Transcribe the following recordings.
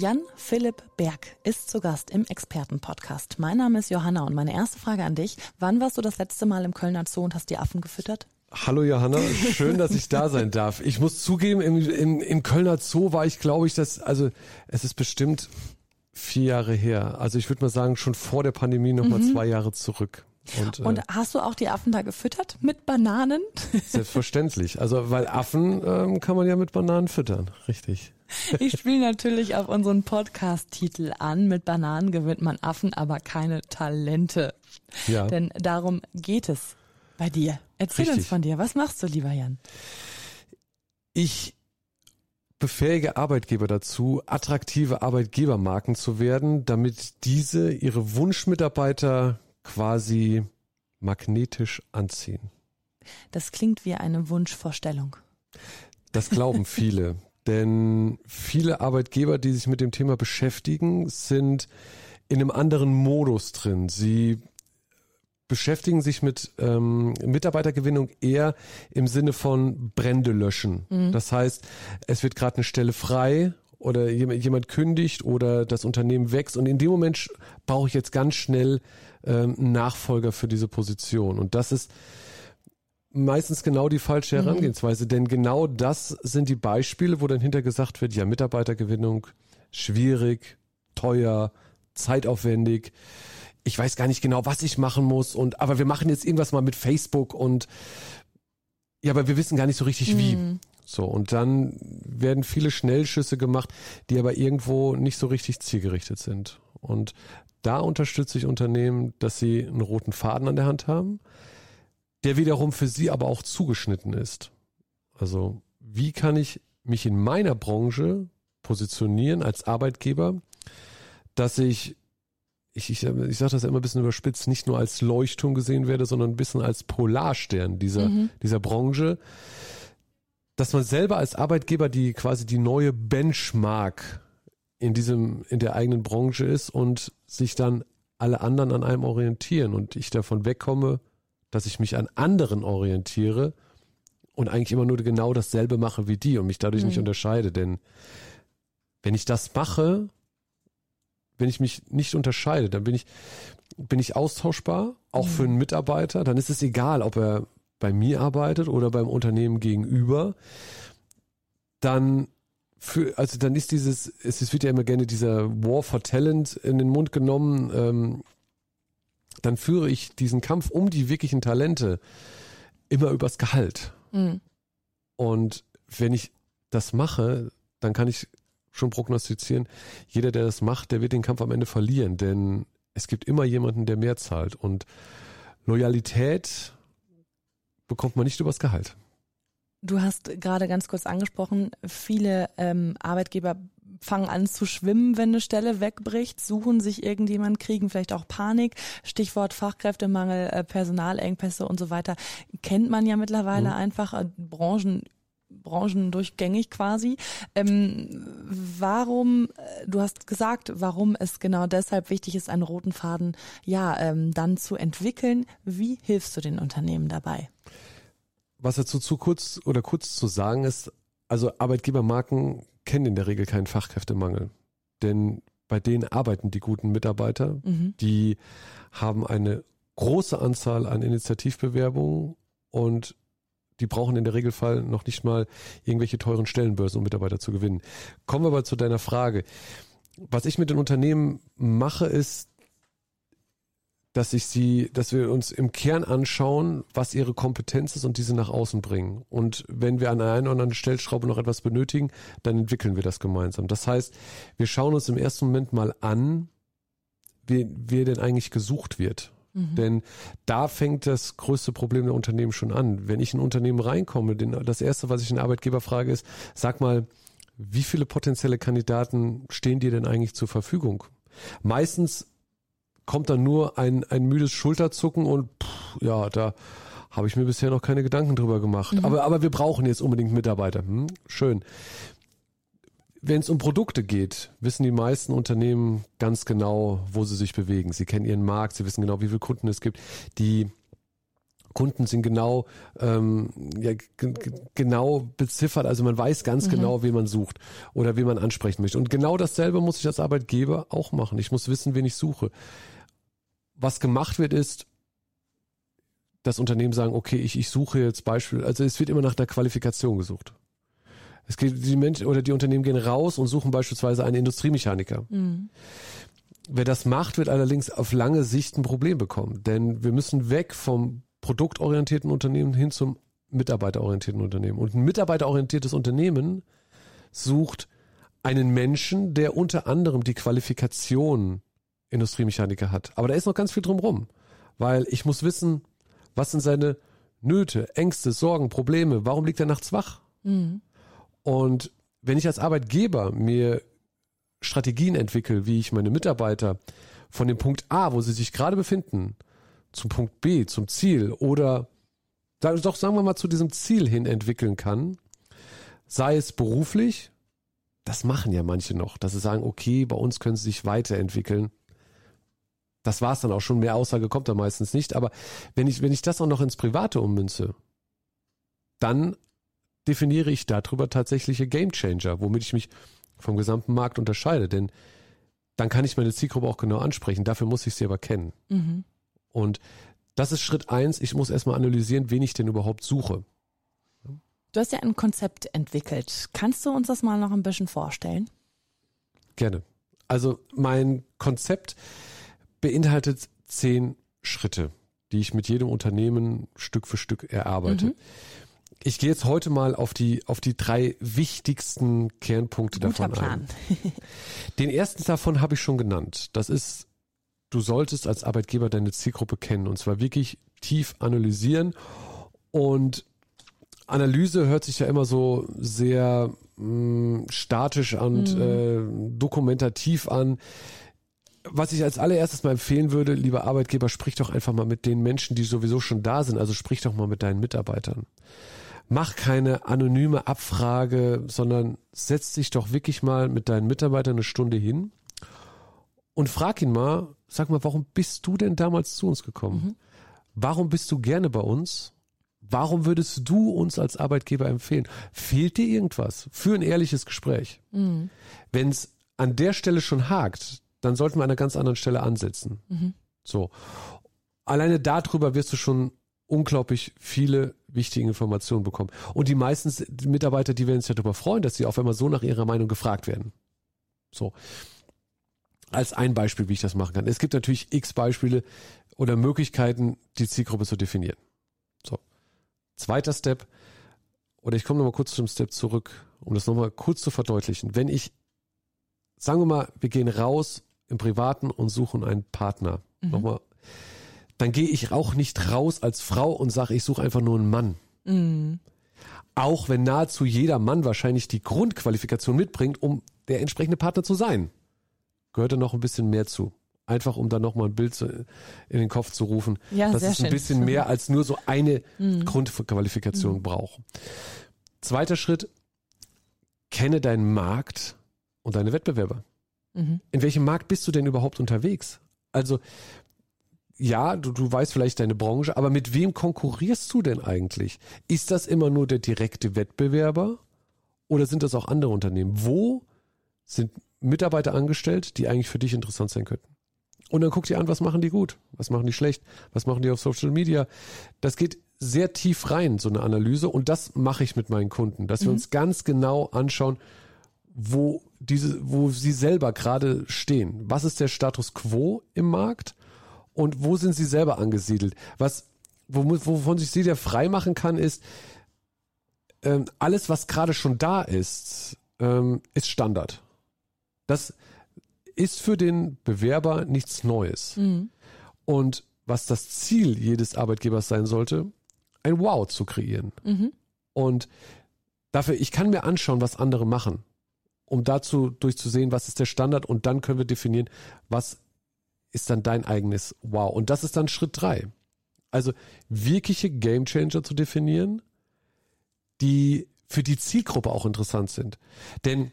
Jan Philipp Berg ist zu Gast im Expertenpodcast. Mein Name ist Johanna und meine erste Frage an dich. Wann warst du das letzte Mal im Kölner Zoo und hast die Affen gefüttert? Hallo Johanna, schön, dass ich da sein darf. Ich muss zugeben, im, im, im Kölner Zoo war ich, glaube ich, dass, also es ist bestimmt vier Jahre her. Also ich würde mal sagen, schon vor der Pandemie noch mhm. mal zwei Jahre zurück. Und, und, äh, hast du auch die Affen da gefüttert mit Bananen? Selbstverständlich. Also weil Affen ähm, kann man ja mit Bananen füttern, richtig. Ich spiele natürlich auf unseren Podcast-Titel an. Mit Bananen gewinnt man Affen, aber keine Talente. Ja. Denn darum geht es bei dir. Erzähl Richtig. uns von dir. Was machst du, lieber Jan? Ich befähige Arbeitgeber dazu, attraktive Arbeitgebermarken zu werden, damit diese ihre Wunschmitarbeiter quasi magnetisch anziehen. Das klingt wie eine Wunschvorstellung. Das glauben viele. Denn viele Arbeitgeber, die sich mit dem Thema beschäftigen, sind in einem anderen Modus drin. Sie beschäftigen sich mit ähm, Mitarbeitergewinnung eher im Sinne von Brände löschen. Mhm. Das heißt, es wird gerade eine Stelle frei oder jemand, jemand kündigt oder das Unternehmen wächst und in dem Moment brauche ich jetzt ganz schnell ähm, einen Nachfolger für diese Position. Und das ist meistens genau die falsche mhm. Herangehensweise, mhm. denn genau das sind die Beispiele, wo dann hinter gesagt wird, ja, Mitarbeitergewinnung schwierig, teuer, zeitaufwendig. Ich weiß gar nicht genau, was ich machen muss und aber wir machen jetzt irgendwas mal mit Facebook und ja, aber wir wissen gar nicht so richtig wie. So, und dann werden viele Schnellschüsse gemacht, die aber irgendwo nicht so richtig zielgerichtet sind. Und da unterstütze ich Unternehmen, dass sie einen roten Faden an der Hand haben, der wiederum für sie aber auch zugeschnitten ist. Also wie kann ich mich in meiner Branche positionieren als Arbeitgeber, dass ich, ich, ich, ich sage das ja immer ein bisschen überspitzt, nicht nur als Leuchtturm gesehen werde, sondern ein bisschen als Polarstern dieser, mhm. dieser Branche, dass man selber als Arbeitgeber die quasi die neue Benchmark in diesem, in der eigenen Branche ist und sich dann alle anderen an einem orientieren und ich davon wegkomme, dass ich mich an anderen orientiere und eigentlich immer nur genau dasselbe mache wie die und mich dadurch mhm. nicht unterscheide. Denn wenn ich das mache, wenn ich mich nicht unterscheide, dann bin ich, bin ich austauschbar, auch mhm. für einen Mitarbeiter. Dann ist es egal, ob er bei mir arbeitet oder beim Unternehmen gegenüber. Dann für, also dann ist dieses, es wird ja immer gerne dieser War for Talent in den Mund genommen. Ähm, dann führe ich diesen Kampf um die wirklichen Talente immer übers Gehalt. Mhm. Und wenn ich das mache, dann kann ich schon prognostizieren, jeder, der das macht, der wird den Kampf am Ende verlieren, denn es gibt immer jemanden, der mehr zahlt. Und Loyalität bekommt man nicht übers Gehalt. Du hast gerade ganz kurz angesprochen, viele ähm, Arbeitgeber fangen an zu schwimmen, wenn eine Stelle wegbricht, suchen sich irgendjemand, kriegen vielleicht auch Panik. Stichwort Fachkräftemangel, äh, Personalengpässe und so weiter. Kennt man ja mittlerweile mhm. einfach äh, Branchen branchendurchgängig quasi. Ähm, warum, äh, du hast gesagt, warum es genau deshalb wichtig ist, einen roten Faden ja ähm, dann zu entwickeln. Wie hilfst du den Unternehmen dabei? Was dazu zu kurz oder kurz zu sagen ist, also Arbeitgebermarken kennen in der Regel keinen Fachkräftemangel. Denn bei denen arbeiten die guten Mitarbeiter, mhm. die haben eine große Anzahl an Initiativbewerbungen und die brauchen in der Regelfall noch nicht mal irgendwelche teuren Stellenbörsen, um Mitarbeiter zu gewinnen. Kommen wir aber zu deiner Frage. Was ich mit den Unternehmen mache, ist, dass ich sie, dass wir uns im Kern anschauen, was ihre Kompetenz ist und diese nach außen bringen. Und wenn wir an einer oder anderen Stellschraube noch etwas benötigen, dann entwickeln wir das gemeinsam. Das heißt, wir schauen uns im ersten Moment mal an, wie, wer denn eigentlich gesucht wird. Mhm. Denn da fängt das größte Problem der Unternehmen schon an. Wenn ich in ein Unternehmen reinkomme, den, das erste, was ich einen Arbeitgeber frage, ist, sag mal, wie viele potenzielle Kandidaten stehen dir denn eigentlich zur Verfügung? Meistens kommt dann nur ein, ein müdes Schulterzucken und pff, ja, da Habe ich mir bisher noch keine Gedanken drüber gemacht. Mhm. Aber, aber wir brauchen jetzt unbedingt Mitarbeiter. Hm, schön. Wenn es um Produkte geht, wissen die meisten Unternehmen ganz genau, wo sie sich bewegen. Sie kennen ihren Markt, sie wissen genau, wie viele Kunden es gibt. Die Kunden sind genau, ähm, ja, genau beziffert, also man weiß ganz mhm. genau, wen man sucht oder wen man ansprechen möchte. Und genau dasselbe muss ich als Arbeitgeber auch machen. Ich muss wissen, wen ich suche. Was gemacht wird, ist, das Unternehmen sagen, okay, ich, ich suche jetzt Beispiel, also es wird immer nach der Qualifikation gesucht. Es geht, die Menschen oder die Unternehmen gehen raus und suchen beispielsweise einen Industriemechaniker. Mhm. Wer das macht, wird allerdings auf lange Sicht ein Problem bekommen, denn wir müssen weg vom produktorientierten Unternehmen hin zum mitarbeiterorientierten Unternehmen. Und ein mitarbeiterorientiertes Unternehmen sucht einen Menschen, der unter anderem die Qualifikation Industriemechaniker hat. Aber da ist noch ganz viel drumherum, weil ich muss wissen, was sind seine Nöte, Ängste, Sorgen, Probleme, warum liegt er nachts wach? Mhm. Und wenn ich als Arbeitgeber mir Strategien entwickle, wie ich meine Mitarbeiter von dem Punkt A, wo sie sich gerade befinden, zum Punkt B, zum Ziel oder doch sagen wir mal zu diesem Ziel hin entwickeln kann, sei es beruflich, das machen ja manche noch, dass sie sagen, okay, bei uns können sie sich weiterentwickeln. Das war es dann auch schon, mehr Aussage kommt da meistens nicht, aber wenn ich, wenn ich das auch noch ins Private ummünze, dann definiere ich darüber tatsächliche Gamechanger, womit ich mich vom gesamten Markt unterscheide, denn dann kann ich meine Zielgruppe auch genau ansprechen, dafür muss ich sie aber kennen. Mhm. Und das ist Schritt eins. Ich muss erstmal analysieren, wen ich denn überhaupt suche. Du hast ja ein Konzept entwickelt. Kannst du uns das mal noch ein bisschen vorstellen? Gerne. Also mein Konzept beinhaltet zehn Schritte, die ich mit jedem Unternehmen Stück für Stück erarbeite. Mhm. Ich gehe jetzt heute mal auf die, auf die drei wichtigsten Kernpunkte Guter davon Plan. ein. Den ersten davon habe ich schon genannt. Das ist du solltest als Arbeitgeber deine Zielgruppe kennen und zwar wirklich tief analysieren. Und Analyse hört sich ja immer so sehr mh, mm, statisch und mhm. äh, dokumentativ an. Was ich als allererstes mal empfehlen würde, lieber Arbeitgeber, sprich doch einfach mal mit den Menschen, die sowieso schon da sind. Also sprich doch mal mit deinen Mitarbeitern. Mach keine anonyme Abfrage, sondern setz dich doch wirklich mal mit deinen Mitarbeitern eine Stunde hin und frag ihn mal, sag mal, warum bist du denn damals zu uns gekommen? Mhm. Warum bist du gerne bei uns? Warum würdest du uns als Arbeitgeber empfehlen? Fehlt dir irgendwas für ein ehrliches Gespräch? Mhm. Wenn es an der Stelle schon hakt, dann sollten wir an einer ganz anderen Stelle ansetzen. Mhm. So. Alleine darüber wirst du schon unglaublich viele wichtige Informationen bekommen. Und die meisten Mitarbeiter, die werden sich darüber freuen, dass sie auf einmal so nach ihrer Meinung gefragt werden. So als ein Beispiel, wie ich das machen kann. Es gibt natürlich x Beispiele oder Möglichkeiten, die Zielgruppe zu definieren. So. Zweiter Step, oder ich komme nochmal kurz zum Step zurück, um das nochmal kurz zu verdeutlichen. Wenn ich, sagen wir mal, wir gehen raus im Privaten und suchen einen Partner, mhm. nochmal, dann gehe ich auch nicht raus als Frau und sage, ich suche einfach nur einen Mann. Mhm. Auch wenn nahezu jeder Mann wahrscheinlich die Grundqualifikation mitbringt, um der entsprechende Partner zu sein gehört da noch ein bisschen mehr zu. Einfach um da nochmal ein Bild in den Kopf zu rufen. Ja, dass es ein schön. bisschen mehr als nur so eine mhm. Grundqualifikation mhm. braucht. Zweiter Schritt, kenne deinen Markt und deine Wettbewerber. Mhm. In welchem Markt bist du denn überhaupt unterwegs? Also, ja, du, du weißt vielleicht deine Branche, aber mit wem konkurrierst du denn eigentlich? Ist das immer nur der direkte Wettbewerber oder sind das auch andere Unternehmen? Wo sind Mitarbeiter angestellt, die eigentlich für dich interessant sein könnten. Und dann guck dir an, was machen die gut, was machen die schlecht, was machen die auf Social Media. Das geht sehr tief rein, so eine Analyse. Und das mache ich mit meinen Kunden, dass mhm. wir uns ganz genau anschauen, wo diese, wo sie selber gerade stehen. Was ist der Status quo im Markt und wo sind sie selber angesiedelt? Was, wovon sich sie der frei machen kann, ist, ähm, alles, was gerade schon da ist, ähm, ist Standard. Das ist für den Bewerber nichts Neues. Mhm. Und was das Ziel jedes Arbeitgebers sein sollte, ein Wow zu kreieren. Mhm. Und dafür, ich kann mir anschauen, was andere machen, um dazu durchzusehen, was ist der Standard und dann können wir definieren, was ist dann dein eigenes Wow. Und das ist dann Schritt drei. Also wirkliche Gamechanger zu definieren, die für die Zielgruppe auch interessant sind. Denn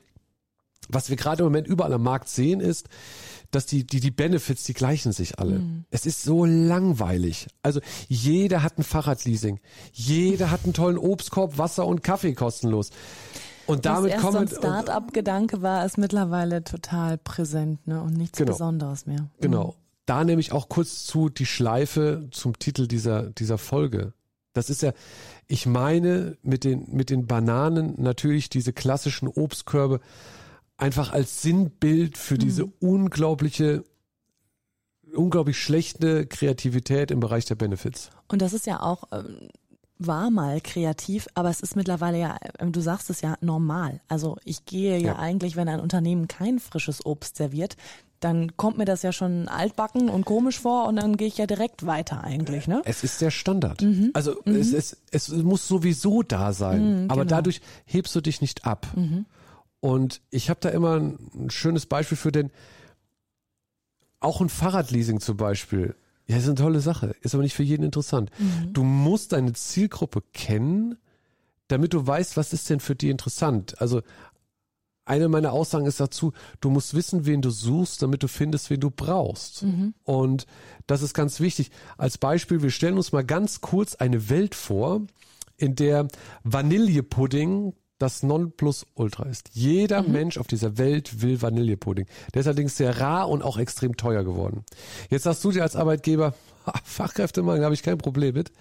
was wir gerade im Moment überall am Markt sehen, ist, dass die, die, die Benefits, die gleichen sich alle. Mhm. Es ist so langweilig. Also jeder hat ein Fahrradleasing. Jeder hat einen tollen Obstkorb, Wasser und Kaffee kostenlos. Und damit Was kommen. So ein Start-up-Gedanke war, ist mittlerweile total präsent, ne? Und nichts genau. Besonderes mehr. Mhm. Genau. Da nehme ich auch kurz zu die Schleife zum Titel dieser, dieser Folge. Das ist ja, ich meine mit den, mit den Bananen natürlich diese klassischen Obstkörbe einfach als Sinnbild für diese mhm. unglaubliche, unglaublich schlechte Kreativität im Bereich der Benefits. Und das ist ja auch, ähm, war mal kreativ, aber es ist mittlerweile ja, ähm, du sagst es ja, normal. Also ich gehe ja, ja eigentlich, wenn ein Unternehmen kein frisches Obst serviert, dann kommt mir das ja schon altbacken und komisch vor und dann gehe ich ja direkt weiter eigentlich, ne? Es ist der Standard. Mhm. Also mhm. Es, es, es muss sowieso da sein, mhm, aber genau. dadurch hebst du dich nicht ab. Mhm. Und ich habe da immer ein schönes Beispiel für, denn auch ein Fahrradleasing zum Beispiel, ja, ist eine tolle Sache, ist aber nicht für jeden interessant. Mhm. Du musst deine Zielgruppe kennen, damit du weißt, was ist denn für die interessant. Also eine meiner Aussagen ist dazu, du musst wissen, wen du suchst, damit du findest, wen du brauchst. Mhm. Und das ist ganz wichtig. Als Beispiel, wir stellen uns mal ganz kurz eine Welt vor, in der Vanillepudding das Nonplusultra ist. Jeder mhm. Mensch auf dieser Welt will Vanillepudding. Der ist allerdings sehr rar und auch extrem teuer geworden. Jetzt sagst du dir als Arbeitgeber, Fachkräftemangel habe ich kein Problem mit.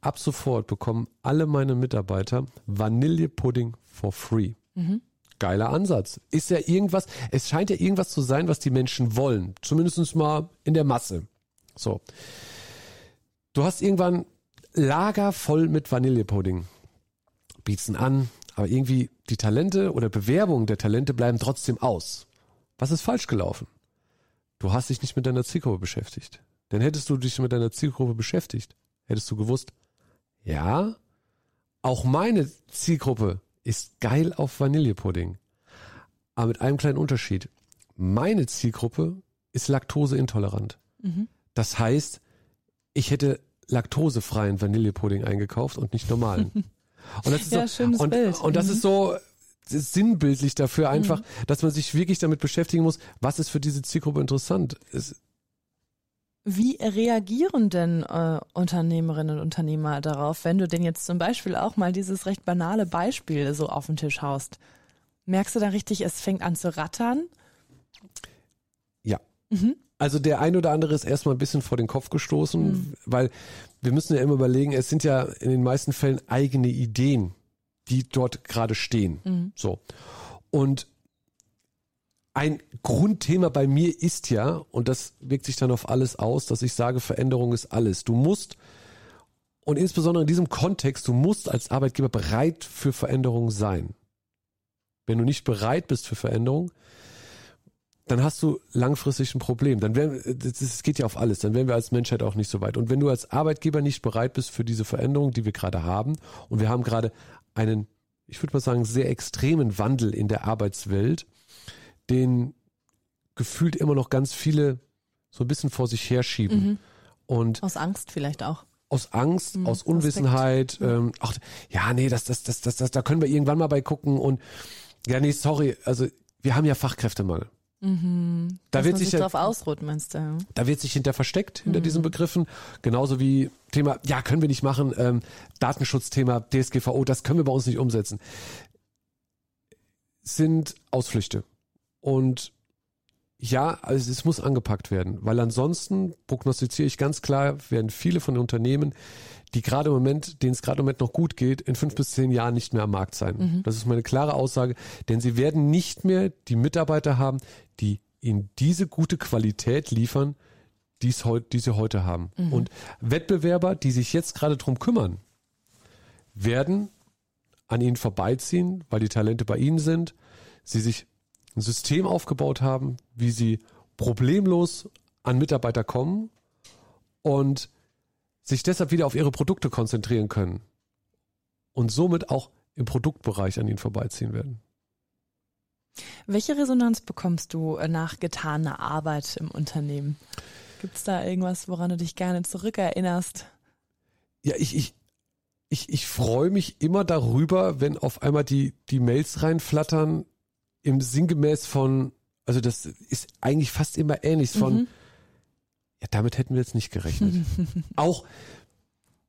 Ab sofort bekommen alle meine Mitarbeiter Vanillepudding for free. Mhm. Geiler Ansatz. Ist ja irgendwas, es scheint ja irgendwas zu sein, was die Menschen wollen. Zumindest mal in der Masse. So. Du hast irgendwann Lager voll mit Vanillepudding. Bieten an, aber irgendwie die Talente oder Bewerbungen der Talente bleiben trotzdem aus. Was ist falsch gelaufen? Du hast dich nicht mit deiner Zielgruppe beschäftigt. Denn hättest du dich mit deiner Zielgruppe beschäftigt, hättest du gewusst, ja, auch meine Zielgruppe ist geil auf Vanillepudding. Aber mit einem kleinen Unterschied. Meine Zielgruppe ist laktoseintolerant. Mhm. Das heißt, ich hätte laktosefreien Vanillepudding eingekauft und nicht normalen. Und das ist ja, so, schönes und, Bild. und das mhm. ist so ist sinnbildlich dafür einfach, mhm. dass man sich wirklich damit beschäftigen muss, was ist für diese Zielgruppe interessant. Es, wie reagieren denn äh, Unternehmerinnen und Unternehmer darauf, wenn du denn jetzt zum Beispiel auch mal dieses recht banale Beispiel so auf den Tisch haust? Merkst du da richtig, es fängt an zu rattern? Ja. Mhm. Also der ein oder andere ist erstmal ein bisschen vor den Kopf gestoßen, mhm. weil wir müssen ja immer überlegen, es sind ja in den meisten Fällen eigene Ideen, die dort gerade stehen. Mhm. So. Und ein Grundthema bei mir ist ja, und das wirkt sich dann auf alles aus, dass ich sage, Veränderung ist alles. Du musst, und insbesondere in diesem Kontext, du musst als Arbeitgeber bereit für Veränderung sein. Wenn du nicht bereit bist für Veränderung, dann hast du langfristig ein Problem. Dann werden, das geht ja auf alles. Dann wären wir als Menschheit auch nicht so weit. Und wenn du als Arbeitgeber nicht bereit bist für diese Veränderung, die wir gerade haben, und wir haben gerade einen, ich würde mal sagen, sehr extremen Wandel in der Arbeitswelt, den gefühlt immer noch ganz viele so ein bisschen vor sich herschieben. Mhm. Und aus Angst vielleicht auch. Aus Angst, mhm, aus Unwissenheit. Ähm, ach, ja, nee, das, das, das, das, das, da können wir irgendwann mal bei gucken. Und ja, nee, sorry, also wir haben ja Fachkräftemangel. Mhm. Da Dass wird sich, sich drauf ausruht, meinst du? Da wird sich hinter versteckt, hinter mhm. diesen Begriffen. Genauso wie Thema, ja, können wir nicht machen, ähm, Datenschutzthema, DSGVO, das können wir bei uns nicht umsetzen. Sind Ausflüchte. Und ja, also es muss angepackt werden, weil ansonsten prognostiziere ich ganz klar, werden viele von den Unternehmen, die gerade im Moment, denen es gerade im Moment noch gut geht, in fünf bis zehn Jahren nicht mehr am Markt sein. Mhm. Das ist meine klare Aussage, denn sie werden nicht mehr die Mitarbeiter haben, die ihnen diese gute Qualität liefern, die's heut, die sie heute haben. Mhm. Und Wettbewerber, die sich jetzt gerade drum kümmern, werden an ihnen vorbeiziehen, weil die Talente bei ihnen sind, sie sich ein System aufgebaut haben, wie sie problemlos an Mitarbeiter kommen und sich deshalb wieder auf ihre Produkte konzentrieren können und somit auch im Produktbereich an ihnen vorbeiziehen werden. Welche Resonanz bekommst du nach getaner Arbeit im Unternehmen? Gibt es da irgendwas, woran du dich gerne zurückerinnerst? ja, ich, ich, ich, ich freue mich immer darüber, wenn auf einmal die, die Mails reinflattern, im sinngemäß von, also das ist eigentlich fast immer ähnlich von, mhm. ja, damit hätten wir jetzt nicht gerechnet. Auch,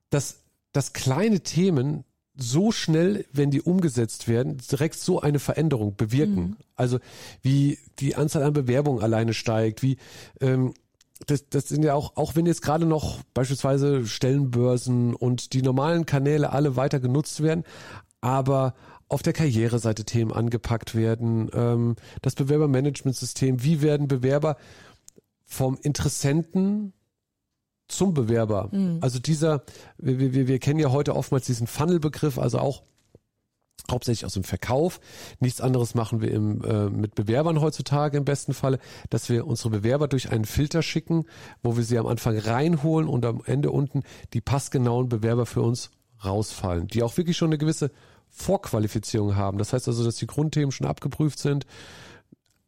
dass, dass kleine Themen so schnell, wenn die umgesetzt werden, direkt so eine Veränderung bewirken. Mhm. Also wie die Anzahl an Bewerbungen alleine steigt, wie ähm, das, das sind ja auch, auch wenn jetzt gerade noch beispielsweise Stellenbörsen und die normalen Kanäle alle weiter genutzt werden, aber auf der Karriereseite Themen angepackt werden, ähm, das Bewerbermanagementsystem, wie werden Bewerber vom Interessenten zum Bewerber. Mhm. Also dieser, wir, wir, wir kennen ja heute oftmals diesen Funnel-Begriff, also auch hauptsächlich aus dem Verkauf. Nichts anderes machen wir im, äh, mit Bewerbern heutzutage im besten Falle, dass wir unsere Bewerber durch einen Filter schicken, wo wir sie am Anfang reinholen und am Ende unten die passgenauen Bewerber für uns rausfallen, die auch wirklich schon eine gewisse Vorqualifizierung haben. Das heißt also, dass die Grundthemen schon abgeprüft sind,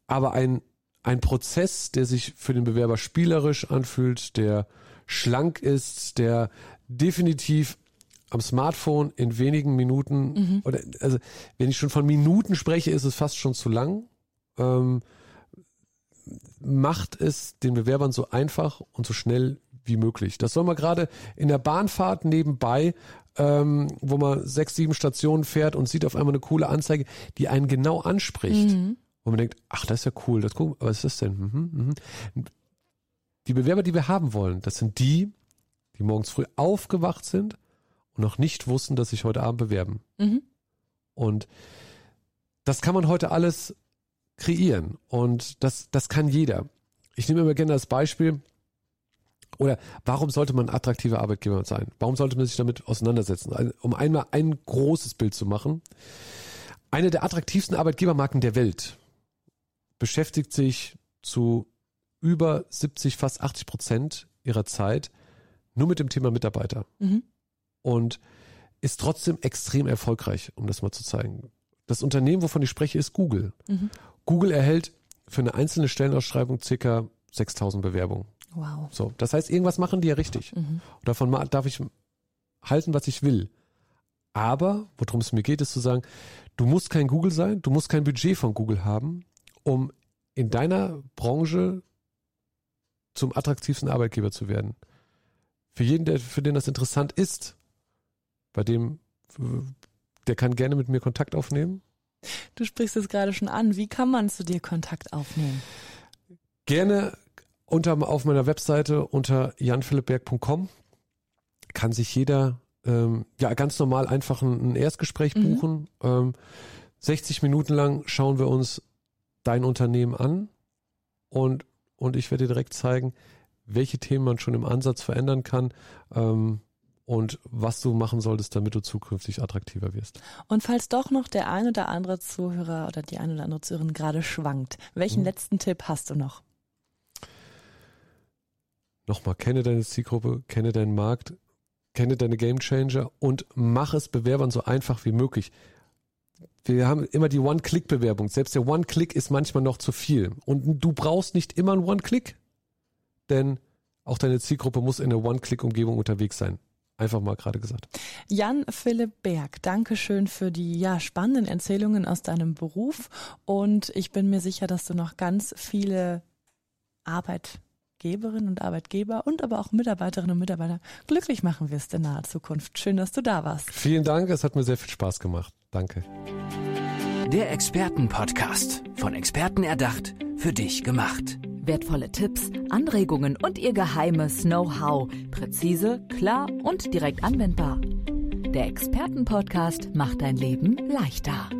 aber ein, ein Prozess, der sich für den Bewerber spielerisch anfühlt, der schlank ist, der definitiv am Smartphone in wenigen Minuten mhm. oder also wenn ich schon von Minuten spreche, ist es fast schon zu lang. Ähm, macht es den Bewerbern so einfach und so schnell wie möglich. Das soll man gerade in der Bahnfahrt nebenbei, ähm, wo man sechs, sieben Stationen fährt und sieht auf einmal eine coole Anzeige, die einen genau anspricht. Mhm. Wo man denkt, ach, das ist ja cool, das guck, was ist das denn? Mhm, mhm. Die Bewerber, die wir haben wollen, das sind die, die morgens früh aufgewacht sind und noch nicht wussten, dass sich heute Abend bewerben. Mhm. Und das kann man heute alles kreieren und das, das kann jeder. Ich nehme immer gerne das Beispiel, oder warum sollte man attraktiver Arbeitgeber sein? Warum sollte man sich damit auseinandersetzen? Also, um einmal ein großes Bild zu machen. Eine der attraktivsten Arbeitgebermarken der Welt beschäftigt sich zu über 70, fast 80 Prozent ihrer Zeit nur mit dem Thema Mitarbeiter. Mhm und ist trotzdem extrem erfolgreich, um das mal zu zeigen. Das Unternehmen, wovon ich spreche, ist Google. Mhm. Google erhält für eine einzelne Stellenausschreibung circa 6000 Bewerbungen. Wow. So, das heißt, irgendwas machen die ja richtig. Mhm. Und davon darf ich halten, was ich will. Aber, worum es mir geht, ist zu sagen, du musst kein Google sein, du musst kein Budget von Google haben, um in deiner Branche zum attraktivsten Arbeitgeber zu werden. Für jeden, der, für den das interessant ist, bei dem, der kann gerne mit mir Kontakt aufnehmen. Du sprichst es gerade schon an. Wie kann man zu dir Kontakt aufnehmen? Gerne unter, auf meiner Webseite unter janphilippberg.com kann sich jeder ähm, ja ganz normal einfach ein, ein Erstgespräch mhm. buchen. Ähm, 60 Minuten lang schauen wir uns dein Unternehmen an und, und ich werde dir direkt zeigen, welche Themen man schon im Ansatz verändern kann. Ähm, und was du machen solltest, damit du zukünftig attraktiver wirst. Und falls doch noch der ein oder andere Zuhörer oder die ein oder andere Zuhörerin gerade schwankt, welchen hm. letzten Tipp hast du noch? Nochmal, kenne deine Zielgruppe, kenne deinen Markt, kenne deine Gamechanger und mach es Bewerbern so einfach wie möglich. Wir haben immer die One-Click-Bewerbung. Selbst der One-Click ist manchmal noch zu viel. Und du brauchst nicht immer einen One-Click, denn auch deine Zielgruppe muss in der One-Click-Umgebung unterwegs sein. Einfach mal gerade gesagt. Jan Philipp Berg, danke schön für die ja, spannenden Erzählungen aus deinem Beruf. Und ich bin mir sicher, dass du noch ganz viele Arbeitgeberinnen und Arbeitgeber und aber auch Mitarbeiterinnen und Mitarbeiter glücklich machen wirst in naher Zukunft. Schön, dass du da warst. Vielen Dank, es hat mir sehr viel Spaß gemacht. Danke. Der Expertenpodcast, von Experten erdacht, für dich gemacht. Wertvolle Tipps, Anregungen und ihr geheimes Know-how. Präzise, klar und direkt anwendbar. Der Expertenpodcast macht dein Leben leichter.